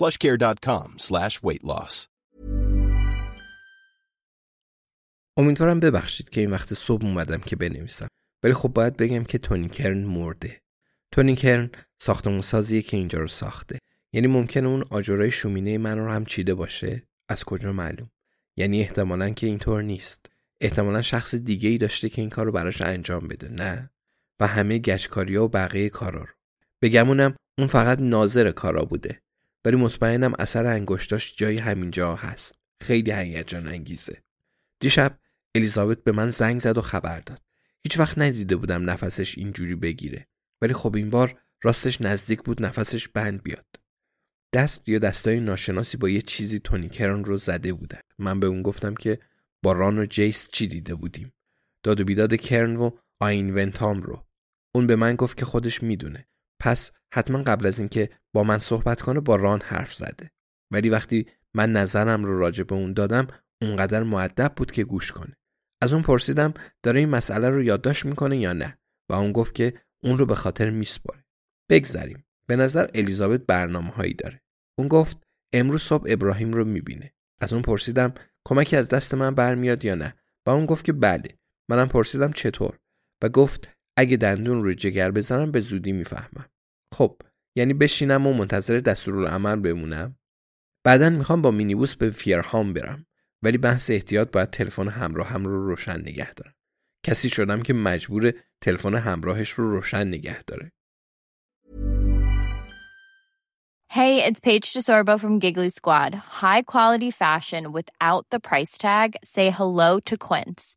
plushcare.com slash weight loss. امیدوارم ببخشید که این وقت صبح اومدم که بنویسم. ولی خب باید بگم که تونی کرن مرده. تونی کرن ساختمون سازیه که اینجا رو ساخته. یعنی ممکنه اون آجرای شومینه من رو هم چیده باشه؟ از کجا معلوم؟ یعنی احتمالا که اینطور نیست. احتمالا شخص دیگه ای داشته که این کار رو براش انجام بده نه؟ و همه گچکاری و بقیه کارا رو. بگمونم اون فقط ناظر کارا بوده. ولی مطمئنم اثر انگشتاش جای همینجا هست. خیلی هیجان انگیزه. دیشب الیزابت به من زنگ زد و خبر داد. هیچ وقت ندیده بودم نفسش اینجوری بگیره. ولی خب این بار راستش نزدیک بود نفسش بند بیاد. دست یا دستای ناشناسی با یه چیزی تونی کرن رو زده بودن. من به اون گفتم که با ران و جیس چی دیده بودیم؟ داد و بیداد کرن و آین ونتام رو. اون به من گفت که خودش می‌دونه. پس حتما قبل از اینکه با من صحبت کنه با ران حرف زده. ولی وقتی من نظرم رو راجع به اون دادم اونقدر معدب بود که گوش کنه. از اون پرسیدم داره این مسئله رو یادداشت می‌کنه یا نه؟ و اون گفت که اون رو به خاطر میسپاره بگذریم. به نظر الیزابت برنامه هایی داره. اون گفت امروز صبح ابراهیم رو می‌بینه. از اون پرسیدم کمکی از دست من برمیاد یا نه؟ و اون گفت که بله. منم پرسیدم چطور؟ و گفت اگه دندون رو جگر بزنم به زودی می‌فهمم. خب یعنی بشینم و منتظر دستورالعمل بمونم بعدا می‌خوام با مینیبوس به فیرهام برم ولی بحث احتیاط باید تلفن همراه هم رو روشن نگه دارم کسی شدم که مجبور تلفن همراهش رو روشن نگه داره Hey, it's Paige DeSorbo from Giggly Squad. High quality fashion without the price tag. Say hello to Quince.